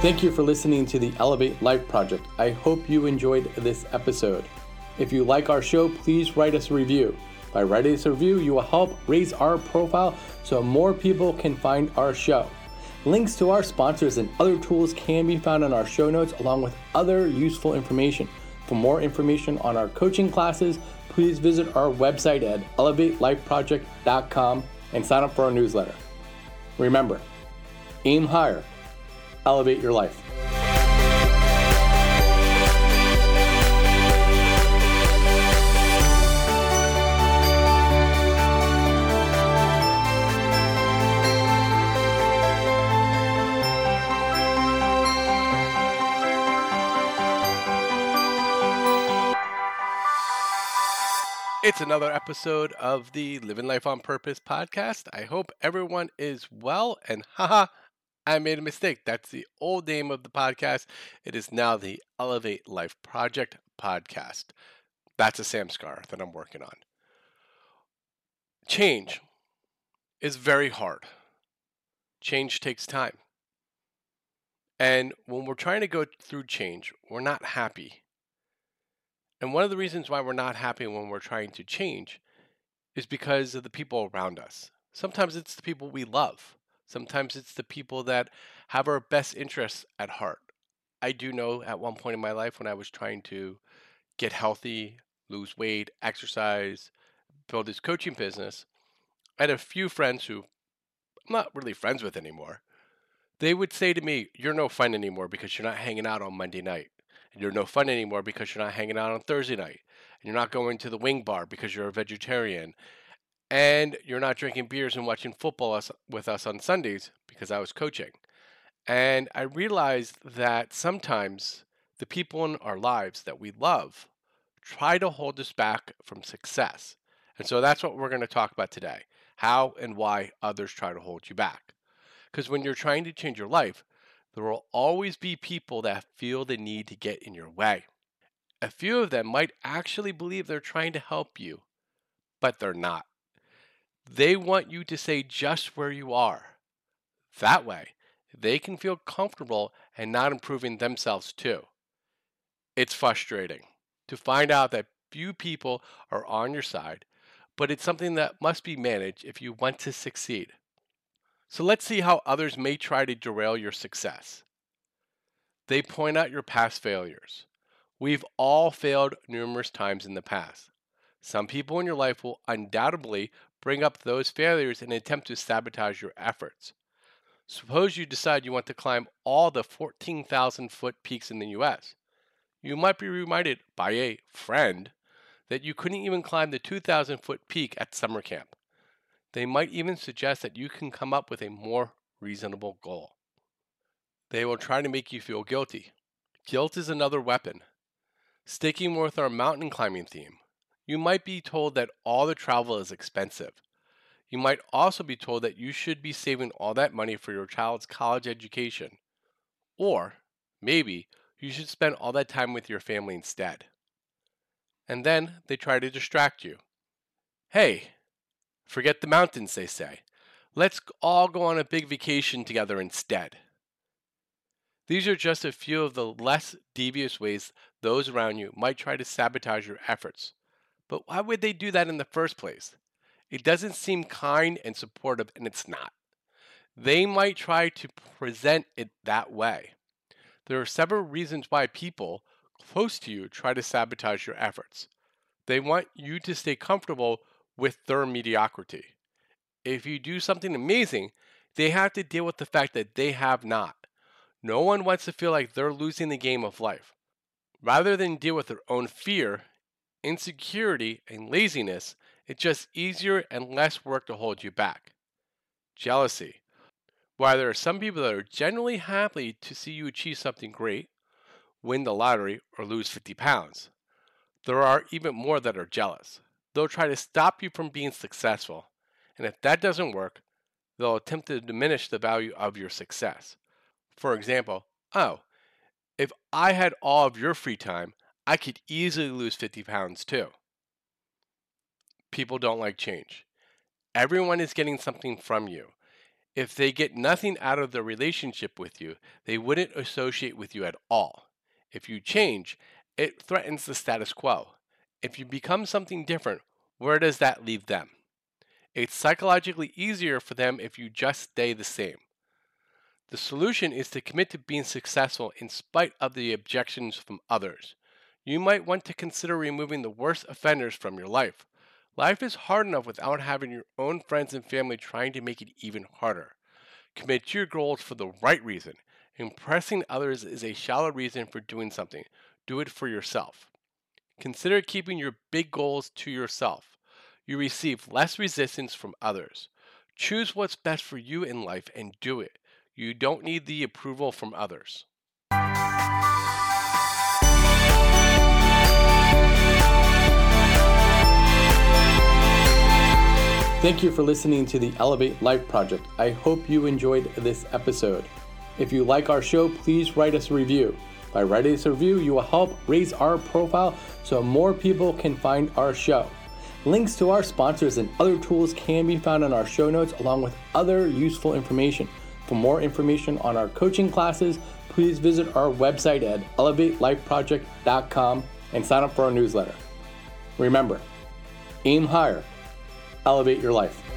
Thank you for listening to the Elevate Life Project. I hope you enjoyed this episode. If you like our show, please write us a review. By writing a review, you will help raise our profile so more people can find our show. Links to our sponsors and other tools can be found in our show notes along with other useful information. For more information on our coaching classes, please visit our website at elevatelifeproject.com and sign up for our newsletter. Remember, aim higher, elevate your life. It's another episode of the Living Life on Purpose podcast. I hope everyone is well. And haha, I made a mistake. That's the old name of the podcast. It is now the Elevate Life Project podcast. That's a Samskar that I'm working on. Change is very hard. Change takes time. And when we're trying to go through change, we're not happy and one of the reasons why we're not happy when we're trying to change is because of the people around us. Sometimes it's the people we love. Sometimes it's the people that have our best interests at heart. I do know at one point in my life when I was trying to get healthy, lose weight, exercise, build this coaching business, I had a few friends who I'm not really friends with anymore. They would say to me, You're no fun anymore because you're not hanging out on Monday night and you're no fun anymore because you're not hanging out on Thursday night, and you're not going to the wing bar because you're a vegetarian, and you're not drinking beers and watching football with us on Sundays because I was coaching. And I realized that sometimes the people in our lives that we love try to hold us back from success. And so that's what we're going to talk about today how and why others try to hold you back. Because when you're trying to change your life, there will always be people that feel the need to get in your way. A few of them might actually believe they're trying to help you, but they're not. They want you to stay just where you are. That way, they can feel comfortable and not improving themselves too. It's frustrating to find out that few people are on your side, but it's something that must be managed if you want to succeed. So let's see how others may try to derail your success. They point out your past failures. We've all failed numerous times in the past. Some people in your life will undoubtedly bring up those failures and attempt to sabotage your efforts. Suppose you decide you want to climb all the 14,000 foot peaks in the US. You might be reminded by a friend that you couldn't even climb the 2,000 foot peak at summer camp. They might even suggest that you can come up with a more reasonable goal. They will try to make you feel guilty. Guilt is another weapon. Sticking with our mountain climbing theme, you might be told that all the travel is expensive. You might also be told that you should be saving all that money for your child's college education. Or, maybe, you should spend all that time with your family instead. And then they try to distract you. Hey, Forget the mountains, they say. Let's all go on a big vacation together instead. These are just a few of the less devious ways those around you might try to sabotage your efforts. But why would they do that in the first place? It doesn't seem kind and supportive, and it's not. They might try to present it that way. There are several reasons why people close to you try to sabotage your efforts. They want you to stay comfortable with their mediocrity. If you do something amazing, they have to deal with the fact that they have not. No one wants to feel like they're losing the game of life. Rather than deal with their own fear, insecurity, and laziness, it's just easier and less work to hold you back. Jealousy. While there are some people that are generally happy to see you achieve something great, win the lottery, or lose 50 pounds, there are even more that are jealous. They'll try to stop you from being successful. And if that doesn't work, they'll attempt to diminish the value of your success. For example, oh, if I had all of your free time, I could easily lose 50 pounds too. People don't like change. Everyone is getting something from you. If they get nothing out of the relationship with you, they wouldn't associate with you at all. If you change, it threatens the status quo. If you become something different, where does that leave them? It's psychologically easier for them if you just stay the same. The solution is to commit to being successful in spite of the objections from others. You might want to consider removing the worst offenders from your life. Life is hard enough without having your own friends and family trying to make it even harder. Commit to your goals for the right reason. Impressing others is a shallow reason for doing something. Do it for yourself. Consider keeping your big goals to yourself. You receive less resistance from others. Choose what's best for you in life and do it. You don't need the approval from others. Thank you for listening to the Elevate Life Project. I hope you enjoyed this episode. If you like our show, please write us a review. By writing a review, you will help raise our profile so more people can find our show. Links to our sponsors and other tools can be found in our show notes along with other useful information. For more information on our coaching classes, please visit our website at elevatelifeproject.com and sign up for our newsletter. Remember, aim higher elevate your life.